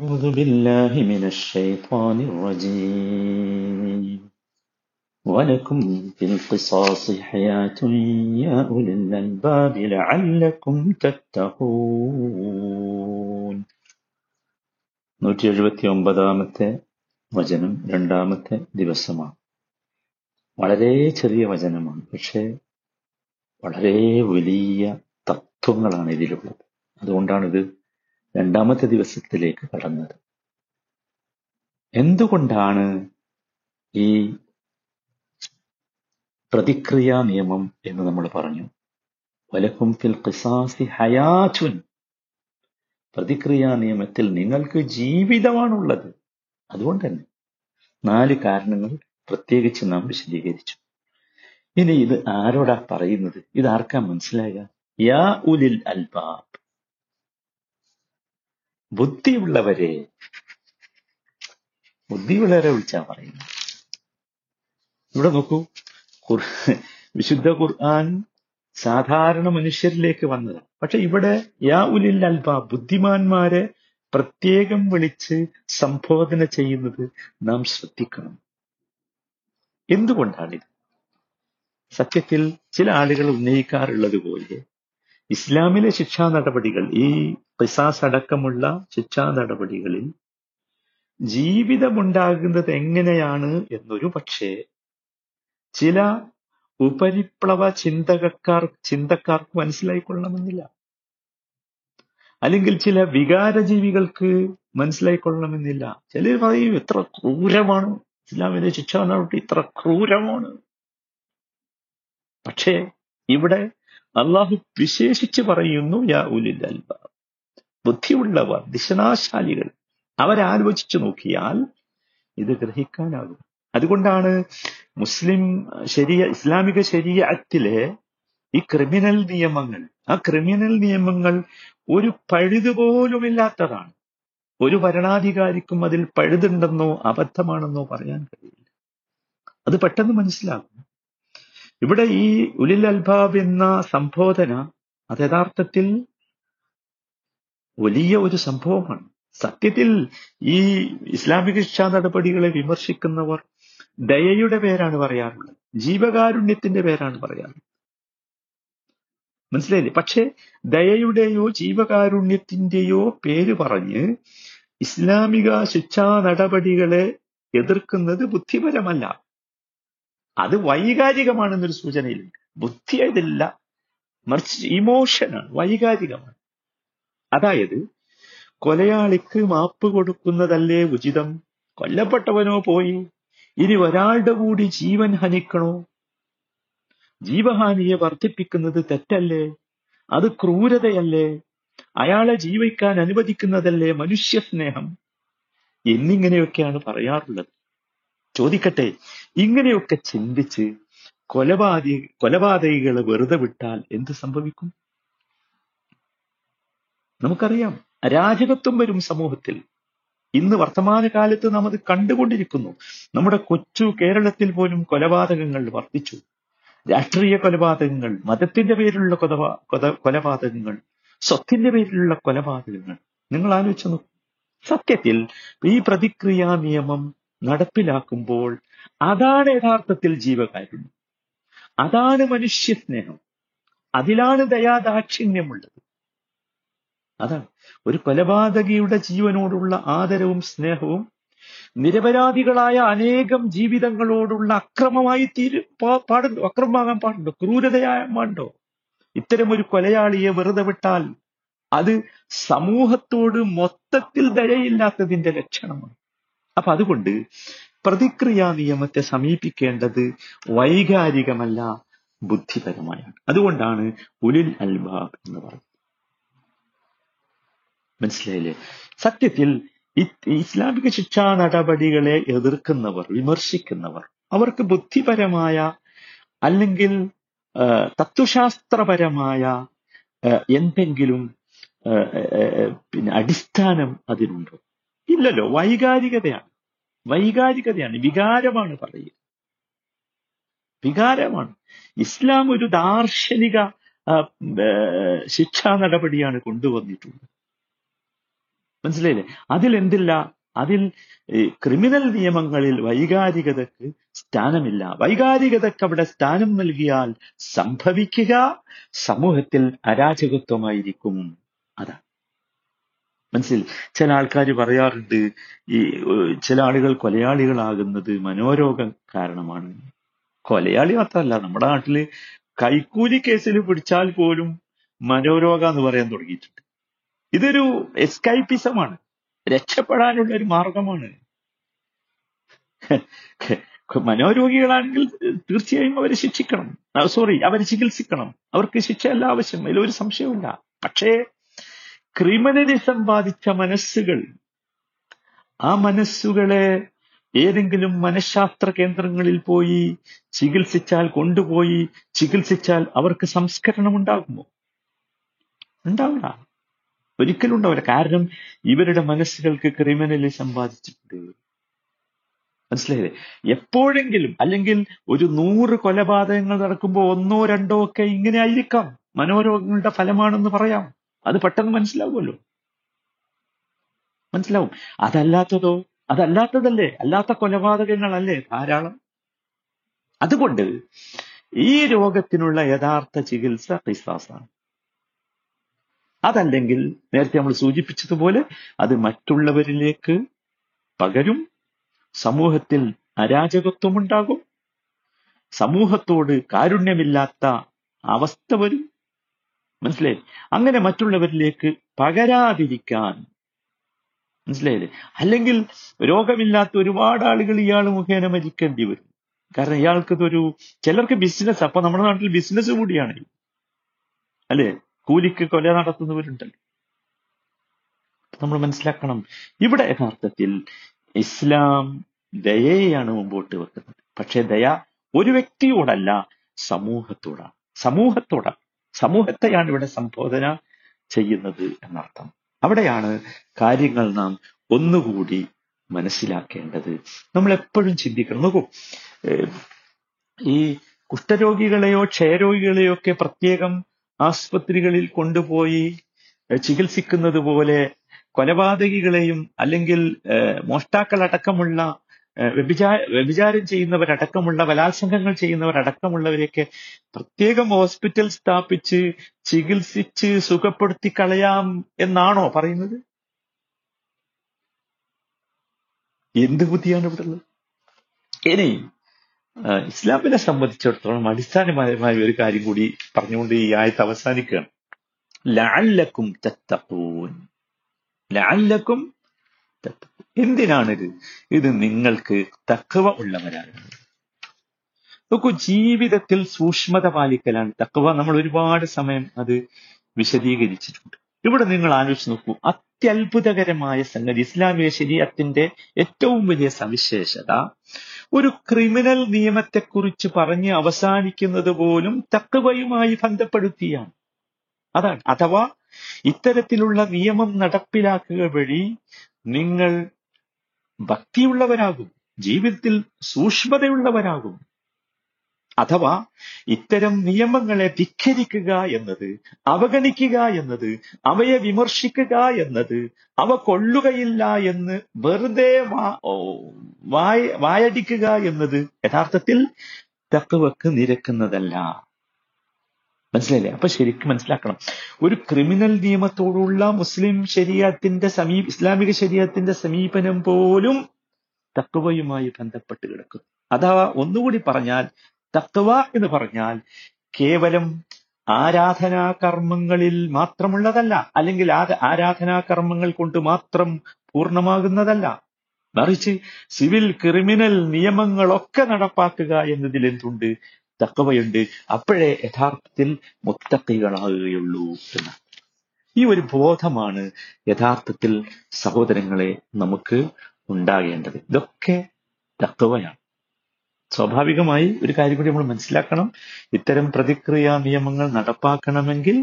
أعوذ بالله من الشيطان الرجيم. ولكم في القصاص حياة يا أولي الألباب لعلكم تتقون. നൂറ്റി എഴുപത്തി ഒമ്പതാമത്തെ വചനം രണ്ടാമത്തെ ദിവസമാണ്. വളരെ ചെറിയ വചനമാണ്. പക്ഷേ വളരെ വലിയ തത്വങ്ങളാണ് ഇതിലുള്ളത്. അതുകൊണ്ടാണിത് രണ്ടാമത്തെ ദിവസത്തിലേക്ക് കടന്നത്. എന്തുകൊണ്ടാണ് ഈ പ്രതിക്രിയാ നിയമം എന്ന് നമ്മൾ പറഞ്ഞു? വലക്കും ഫിൽ ഖിസാസി ഹയാചുൻ പ്രതിക്രിയാ നിയമത്തിൽ നിങ്ങൾക്ക് ജീവിതമാണുള്ളത്. അതുകൊണ്ട് തന്നെ നാല് കാരണങ്ങൾ പ്രത്യേകിച്ച് നാം വിശദീകരിച്ചു. ഇനി ഇത് ആരോടാ പറയുന്നത്? ഇത് ആർക്കാ മനസ്സിലായ? യാ ഉലിൽ അൽബാബ്. ബുദ്ധിയുള്ളവരെ. ബുദ്ധിയുള്ളവരെ വിളിച്ചാ പറയുന്നു. ഇവിടെ നോക്കൂ. വിശുദ്ധ ഖുർആൻ സാധാരണ മനുഷ്യരിലേക്ക് വന്നതാണ് പക്ഷെ ഇവിടെ യാ ഉലിൽ അൽബ ബുദ്ധിമാന്മാരെ പ്രത്യേകം വിളിച്ച് സംബോധന ചെയ്യുന്നത് നാം ശ്രദ്ധിക്കണം. എന്തുകൊണ്ടാണിത്? സത്യത്തിൽ ചില ആളുകൾ ഉന്നയിക്കാറുള്ളത് പോലെ ഇസ്ലാമിലെ ശിക്ഷാ നടപടികൾ ഈ പിസാസ് അടക്കമുള്ള ശിക്ഷാ നടപടികളിൽ ജീവിതമുണ്ടാകുന്നത് എങ്ങനെയാണ് എന്നൊരു പക്ഷേ ചില ഉപരിപ്ലവ ചിന്തകക്കാർ ചിന്തക്കാർക്ക് മനസ്സിലായിക്കൊള്ളണമെന്നില്ല. അല്ലെങ്കിൽ ചില വികാരജീവികൾക്ക് മനസ്സിലായിക്കൊള്ളണമെന്നില്ല. ചിലർ പറയും എത്ര ക്രൂരമാണ്. ഇസ്ലാമിന്റെ ശിക്ഷാ നടപടി ഇത്ര ക്രൂരമാണ്. പക്ഷേ ഇവിടെ അള്ളാഹു വിശേഷിച്ച് പറയുന്നു യാ ഉലിൽ അൽബാബ് ബുദ്ധിയുള്ളവർ ദിശനാശാലികൾ അവരാലോചിച്ചു നോക്കിയാൽ ഇത് ഗ്രഹിക്കാനാകും. അതുകൊണ്ടാണ് മുസ്ലിം ശരിയ ഇസ്ലാമിക ശരീരത്തിലെ ഈ ക്രിമിനൽ നിയമങ്ങൾ ആ ക്രിമിനൽ നിയമങ്ങൾ ഒരു പഴുതുപോലുമില്ലാത്തതാണ്. ഒരു ഭരണാധികാരിക്കും അതിൽ പഴുതുണ്ടെന്നോ അബദ്ധമാണെന്നോ പറയാൻ കഴിയില്ല. അത് പെട്ടെന്ന് മനസ്സിലാകും. ഇവിടെ ഈ ഉലിൽ അൽബാബ് എന്ന സംബോധന അത് യഥാർത്ഥത്തിൽ വലിയ ഒരു സംഭവമാണ്. സത്യത്തിൽ ഈ ഇസ്ലാമിക ശിക്ഷാ നടപടികളെ വിമർശിക്കുന്നവർ ദയയുടെ പേരാണ് പറയാറുള്ളത്. ജീവകാരുണ്യത്തിന്റെ പേരാണ് പറയാറുള്ളത്. മനസ്സിലായില്ലേ? പക്ഷെ ദയയുടെയോ ജീവകാരുണ്യത്തിന്റെയോ പേര് പറഞ്ഞ് ഇസ്ലാമിക ശിക്ഷാ നടപടികളെ എതിർക്കുന്നത് ബുദ്ധിപരമല്ല. അത് വൈകാരികമാണെന്നൊരു സൂചനയിലുണ്ട്. ബുദ്ധി ഇതില്ല മറിച്ച് ഇമോഷനാണ്. വൈകാരികമാണ്. അതായത് കൊലയാളിക്ക് മാപ്പ് കൊടുക്കുന്നതല്ലേ ഉചിതം? കൊല്ലപ്പെട്ടവനോ പോയി. ഇനി ഒരാളുടെ കൂടി ജീവൻ ഹനിക്കണോ? ജീവഹാനിയെ വർദ്ധിപ്പിക്കുന്നത് തെറ്റല്ലേ? അത് ക്രൂരതയല്ലേ? അയാളെ ജീവിക്കാൻ അനുവദിക്കുന്നതല്ലേ മനുഷ്യസ്നേഹം? എന്നിങ്ങനെയൊക്കെയാണ് പറയാറുള്ളത്. ചോദിക്കട്ടെ ഇങ്ങനെയൊക്കെ ചിന്തിച്ച് കൊലപാതക കൊലപാതകികളെ വെറുതെ വിട്ടാൽ എന്ത് സംഭവിക്കും? നമുക്കറിയാം അരാജകത്വം വരും സമൂഹത്തിൽ. ഇന്ന് വർത്തമാനകാലത്ത് നാം അത് കണ്ടുകൊണ്ടിരിക്കുന്നു. നമ്മുടെ കൊച്ചു കേരളത്തിൽ പോലും കൊലപാതകങ്ങൾ വർദ്ധിച്ചു. രാഷ്ട്രീയ കൊലപാതകങ്ങൾ മതത്തിന്റെ പേരിലുള്ള കൊലപാ കൊലപാതകങ്ങൾ സ്വത്തിന്റെ പേരിലുള്ള കൊലപാതകങ്ങൾ. നിങ്ങൾ ആലോചിച്ചു സത്യത്തിൽ ഈ പ്രതിക്രിയാ നിയമം നടപ്പിലാക്കുമ്പോൾ അതാണ് യഥാർത്ഥത്തിൽ ജീവകാരുണ്യം. അതാണ് മനുഷ്യ സ്നേഹം. അതിലാണ് ദയാദാക്ഷിണ്യമുള്ളത്. അതാണ്. ഒരു കൊലപാതകിയുടെ ജീവനോടുള്ള ആദരവും സ്നേഹവും നിരപരാധികളായ അനേകം ജീവിതങ്ങളോടുള്ള അക്രമമായി തീരു പാടുണ്ടോ? അക്രമമാകാൻ പാടുണ്ടോ? ക്രൂരതയാകാൻ പാടുണ്ടോ? ഒരു കൊലയാളിയെ വെറുതെ വിട്ടാൽ അത് സമൂഹത്തോട് മൊത്തത്തിൽ ദയയില്ലാത്തതിന്റെ ലക്ഷണമാണ്. അപ്പൊ അതുകൊണ്ട് പ്രതിക്രിയാ നിയമത്തെ സമീപിക്കേണ്ടത് വൈകാരികമല്ല ബുദ്ധിപരമായാണ്. അതുകൊണ്ടാണ് ഉലിൽ അൽബാബ് എന്ന് പറയുന്നത്. മനസ്സിലായില്ലേ? സത്യത്തിൽ ഇസ്ലാമിക ശിക്ഷാ നടപടികളെ എതിർക്കുന്നവർ വിമർശിക്കുന്നവർ അവർക്ക് ബുദ്ധിപരമായ അല്ലെങ്കിൽ തത്വശാസ്ത്രപരമായ എന്തെങ്കിലും പിന്നെ അടിസ്ഥാനം അതിനുണ്ടോ? ഇല്ലല്ലോ വൈകാരികതയാണ്. വൈകാരികതയാണ് വികാരമാണ് പറയുക. വികാരമാണ്. ഇസ്ലാം ഒരു ദാർശനിക ശിക്ഷാ നടപടിയാണ് കൊണ്ടുവന്നിട്ടുള്ളത്. മനസ്സിലായില്ലേ? അതിൽ എന്തില്ല അതിൽ ക്രിമിനൽ നിയമങ്ങളിൽ വൈകാരികതക്ക് സ്ഥാനമില്ല. വൈകാരികതക്ക് അവിടെ സ്ഥാനം നൽകിയാൽ സംഭവിക്കുക സമൂഹത്തിൽ അരാജകത്വമായിരിക്കും. അതാണ് മനസ്സിൽ ചില ആൾക്കാർ പറയാറുണ്ട് ഈ ചില ആളുകൾ കൊലയാളികളാകുന്നത് മനോരോഗം കാരണമാണ്. കൊലയാളി മാത്രമല്ല നമ്മുടെ നാട്ടിൽ കൈക്കൂലി കേസിൽ പിടിച്ചാൽ പോലും മനോരോഗ എന്ന് പറയാൻ തുടങ്ങിയിട്ടുണ്ട്. ഇതൊരു എസ്കൈപ്പിസമാണ് രക്ഷപ്പെടാനുള്ള ഒരു മാർഗമാണ്. മനോരോഗികളാണെങ്കിൽ തീർച്ചയായും അവരെ ശിക്ഷിക്കണം. സോറി അവരെ ചികിത്സിക്കണം. അവർക്ക് ശിക്ഷയല്ല ആവശ്യം. അതിലൊരു സംശയമില്ല പക്ഷേ ക്രിമിനലിസം ബാധിച്ച മനസ്സുകൾ ആ മനസ്സുകളെ ഏതെങ്കിലും മനഃശാസ്ത്ര കേന്ദ്രങ്ങളിൽ പോയി ചികിത്സിച്ചാൽ കൊണ്ടുപോയി ചികിത്സിച്ചാൽ അവർക്ക് സംസ്കരണം ഉണ്ടാകുമോ ഉണ്ടാവില്ല. ഒരിക്കലും ഉണ്ടാവില്ല കാരണം ഇവരുടെ മനസ്സുകൾക്ക് ക്രിമിനലിസം ബാധിച്ചിട്ടുണ്ട് മനസ്സിലായില്ലേ? എപ്പോഴെങ്കിലും അല്ലെങ്കിൽ ഒരു നൂറ് കൊലപാതകങ്ങൾ നടക്കുമ്പോൾ ഒന്നോ രണ്ടോ ഒക്കെ ഇങ്ങനെ ആയിരിക്കാം. മനോരോഗങ്ങളുടെ ഫലമാണെന്ന് പറയാം. അത് പെട്ടെന്ന് മനസ്സിലാവുമല്ലോ. മനസ്സിലാവും. അതല്ലാത്തതോ അതല്ലാത്തതല്ലേ? അല്ലാത്ത കൊലപാതകങ്ങളല്ലേ ധാരാളം? അതുകൊണ്ട് ഈ രോഗത്തിനുള്ള യഥാർത്ഥ ചികിത്സ ക്രിസ്താസാണ് അതല്ലെങ്കിൽ നേരത്തെ നമ്മൾ സൂചിപ്പിച്ചതുപോലെ അത് മറ്റുള്ളവരിലേക്ക് പകരും സമൂഹത്തിൽ അരാജകത്വമുണ്ടാകും സമൂഹത്തോട് കാരുണ്യമില്ലാത്ത അവസ്ഥ വരും. മനസ്സിലായി അങ്ങനെ മറ്റുള്ളവരിലേക്ക് പകരാതിരിക്കാൻ. മനസ്സിലായില്ലേ? അല്ലെങ്കിൽ രോഗമില്ലാത്ത ഒരുപാട് ആളുകൾ ഇയാൾ മുഖേന മരിക്കേണ്ടി വരും. കാരണം ഇയാൾക്കതൊരു ചിലർക്ക് ബിസിനസ് അപ്പൊ നമ്മുടെ നാട്ടിൽ ബിസിനസ് കൂടിയാണ്. അല്ലേ? കൂലിക്ക് കൊല നടത്തുന്നവരുണ്ടല്ലോ. നമ്മൾ മനസ്സിലാക്കണം. ഇവിടെ യഥാർത്ഥത്തിൽ ഇസ്ലാം ദയയെയാണ് മുമ്പോട്ട് വെക്കുന്നത്. പക്ഷേ ദയ ഒരു വ്യക്തിയോടല്ല സമൂഹത്തോടാണ്. സമൂഹത്തോടാണ്. സമൂഹത്തെയാണ് ഇവിടെ സംബോധന ചെയ്യുന്നത് എന്നർത്ഥം. അവിടെയാണ് കാര്യങ്ങൾ നാം ഒന്നുകൂടി മനസ്സിലാക്കേണ്ടത്. നമ്മൾ എപ്പോഴും ചിന്തിക്കണം. നോക്കൂ ഈ കുഷ്ഠരോഗികളെയോ ക്ഷയരോഗികളെയോ ഒക്കെ പ്രത്യേകം ആസ്പത്രികളിൽ കൊണ്ടുപോയി ചികിത്സിക്കുന്നത് പോലെ കൊലപാതകികളെയും അല്ലെങ്കിൽ മോഷ്ടാക്കളടക്കമുള്ള വ്യഭിചാ വ്യഭിചാരം ചെയ്യുന്നവരടക്കമുള്ള ബലാത്സംഗങ്ങൾ ചെയ്യുന്നവരടക്കമുള്ളവരെയൊക്കെ പ്രത്യേകം ഹോസ്പിറ്റൽ സ്ഥാപിച്ച് ചികിത്സിച്ച് സുഖപ്പെടുത്തി കളയാം എന്നാണോ പറയുന്നത്? എന്ത് ബുദ്ധിയാണ് ഇവിടെ ഉള്ളത്? ഇനി ഇസ്ലാമിനെ സംബന്ധിച്ചിടത്തോളം അടിസ്ഥാനപരമായ ഒരു കാര്യം കൂടി പറഞ്ഞുകൊണ്ട് ഈ ആയത്ത് അവസാനിക്കുകയാണ്. ലാലക്കും തത്തപ്പൂൻ ലാലക്കും എന്തിനാണിത്? ഇത് നിങ്ങൾക്ക് തക്കവ ഉള്ളവരാണ്. നോക്കൂ ജീവിതത്തിൽ സൂക്ഷ്മത പാലിക്കലാണ് തക്കവ നമ്മൾ ഒരുപാട് സമയം അത് വിശദീകരിച്ചിട്ടുണ്ട്. ഇവിടെ നിങ്ങൾ ആലോചിച്ച് നോക്കൂ അത്യത്ഭുതകരമായ സംഗതി. ഇസ്ലാമിക ശരീരത്തിന്റെ ഏറ്റവും വലിയ സവിശേഷത ഒരു ക്രിമിനൽ നിയമത്തെക്കുറിച്ച് പറഞ്ഞ് അവസാനിക്കുന്നത് പോലും തക്കവയുമായി ബന്ധപ്പെടുത്തിയാണ്. അതാണ്. അഥവാ ഇത്തരത്തിലുള്ള നിയമം നടപ്പിലാക്കുക വഴി നിങ്ങൾ ഭക്തിയുള്ളവരാകും ജീവിതത്തിൽ സൂക്ഷ്മതയുള്ളവരാകും. അഥവാ ഇത്തരം നിയമങ്ങളെ ധിഖരിക്കുക എന്നത് അവഗണിക്കുക എന്നത് അവയെ വിമർശിക്കുക എന്നത് അവ കൊള്ളുകയില്ല എന്ന് വെറുതെ വായ വായടിക്കുക എന്നത് യഥാർത്ഥത്തിൽ തക്കവക്ക് നിരക്കുന്നതല്ല. മനസ്സിലായില്ലേ? അപ്പൊ ശരിക്കും മനസ്സിലാക്കണം. ഒരു ക്രിമിനൽ നിയമത്തോടുള്ള മുസ്ലിം ശരീരത്തിന്റെ സമീപ ഇസ്ലാമിക ശരീരത്തിന്റെ സമീപനം പോലും തക്കവയുമായി ബന്ധപ്പെട്ട് കിടക്കുന്നു അഥവാ ഒന്നുകൂടി പറഞ്ഞാൽ തക്കവ എന്ന് പറഞ്ഞാൽ കേവലം ആരാധനാ കർമ്മങ്ങളിൽ മാത്രമുള്ളതല്ല അല്ലെങ്കിൽ ആരാധനാ കർമ്മങ്ങൾ കൊണ്ട് മാത്രം പൂർണമാകുന്നതല്ല. മറിച്ച് സിവിൽ ക്രിമിനൽ നിയമങ്ങളൊക്കെ നടപ്പാക്കുക എന്നതിൽ എന്തുണ്ട്? തക്കവയുണ്ട് അപ്പോഴേ യഥാർത്ഥത്തിൽ മുത്തക്കൈകളാകുകയുള്ളൂ എന്ന് ഈ ഒരു ബോധമാണ് യഥാർത്ഥത്തിൽ സഹോദരങ്ങളെ നമുക്ക് ഉണ്ടാകേണ്ടത്. ഇതൊക്കെ തക്കവയാണ് സ്വാഭാവികമായി ഒരു കാര്യം കൂടി നമ്മൾ മനസ്സിലാക്കണം. ഇത്തരം പ്രതിക്രിയാ നിയമങ്ങൾ നടപ്പാക്കണമെങ്കിൽ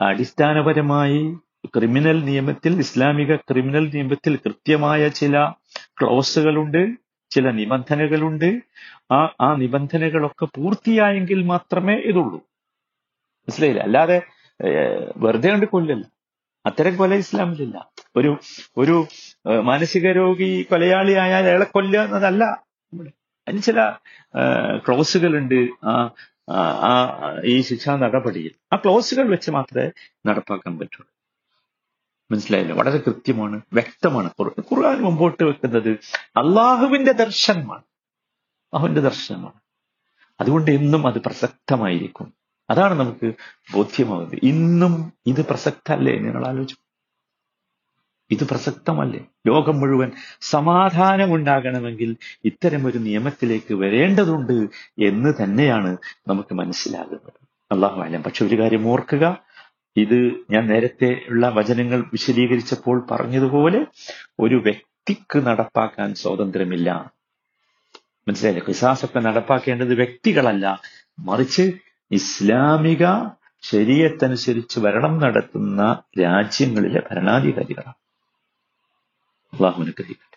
അടിസ്ഥാനപരമായി ക്രിമിനൽ നിയമത്തിൽ ഇസ്ലാമിക ക്രിമിനൽ നിയമത്തിൽ കൃത്യമായ ചില ക്ലോസുകളുണ്ട് ചില നിബന്ധനകളുണ്ട്. ആ ആ നിബന്ധനകളൊക്കെ പൂർത്തിയായെങ്കിൽ മാത്രമേ ഇതുള്ളൂ. മനസ്സിലായില്ല? അല്ലാതെ വെറുതെ കണ്ട് കൊല്ലല്ല. അത്തരം കൊല ഇസ്ലാമിലില്ല. ഒരു ഒരു മാനസിക രോഗി കൊലയാളി ആയാൽ അയാളെ കൊല്ലുക എന്നതല്ല. അതിന് ചില ക്ലോസുകളുണ്ട്. ആ ഈ ശിക്ഷാ നടപടിയിൽ. ആ ക്ലോസുകൾ വെച്ച് മാത്രമേ നടപ്പാക്കാൻ പറ്റുള്ളൂ. മനസ്സിലായില്ല? വളരെ കൃത്യമാണ് വ്യക്തമാണ്. ഖുർ- ഖുർആൻ മുമ്പോട്ട് വെക്കുന്നത് അള്ളാഹുവിന്റെ ദർശനമാണ്. അവന്റെ ദർശനമാണ്. അതുകൊണ്ട് എന്നും അത് പ്രസക്തമായിരിക്കും. അതാണ് നമുക്ക് ബോധ്യമാവുന്നത്. ഇന്നും ഇത് പ്രസക്തല്ലേ നിങ്ങൾ ആലോചിച്ചു ഇത് പ്രസക്തമല്ലേ? ലോകം മുഴുവൻ സമാധാനമുണ്ടാകണമെങ്കിൽ ഇത്തരമൊരു നിയമത്തിലേക്ക് വരേണ്ടതുണ്ട് എന്ന് തന്നെയാണ് നമുക്ക് മനസ്സിലാകുന്നത്. അള്ളാഹു അലം. പക്ഷെ ഒരു കാര്യം ഓർക്കുക ഇത് ഞാൻ നേരത്തെ ഉള്ള വചനങ്ങൾ വിശദീകരിച്ചപ്പോൾ പറഞ്ഞതുപോലെ ഒരു വ്യക്തിക്ക് നടപ്പാക്കാൻ സ്വാതന്ത്ര്യമില്ല. മനസ്സിലായില്ലേ? ഖിസാസൊക്കെ നടപ്പാക്കേണ്ടത് വ്യക്തികളല്ല. മറിച്ച് ഇസ്ലാമിക ശരീരത്തനുസരിച്ച് ഭരണം നടത്തുന്ന രാജ്യങ്ങളിലെ ഭരണാധികാരികളാണ്. അള്ളാഹു അനുഗ്രഹിക്കട്ടെ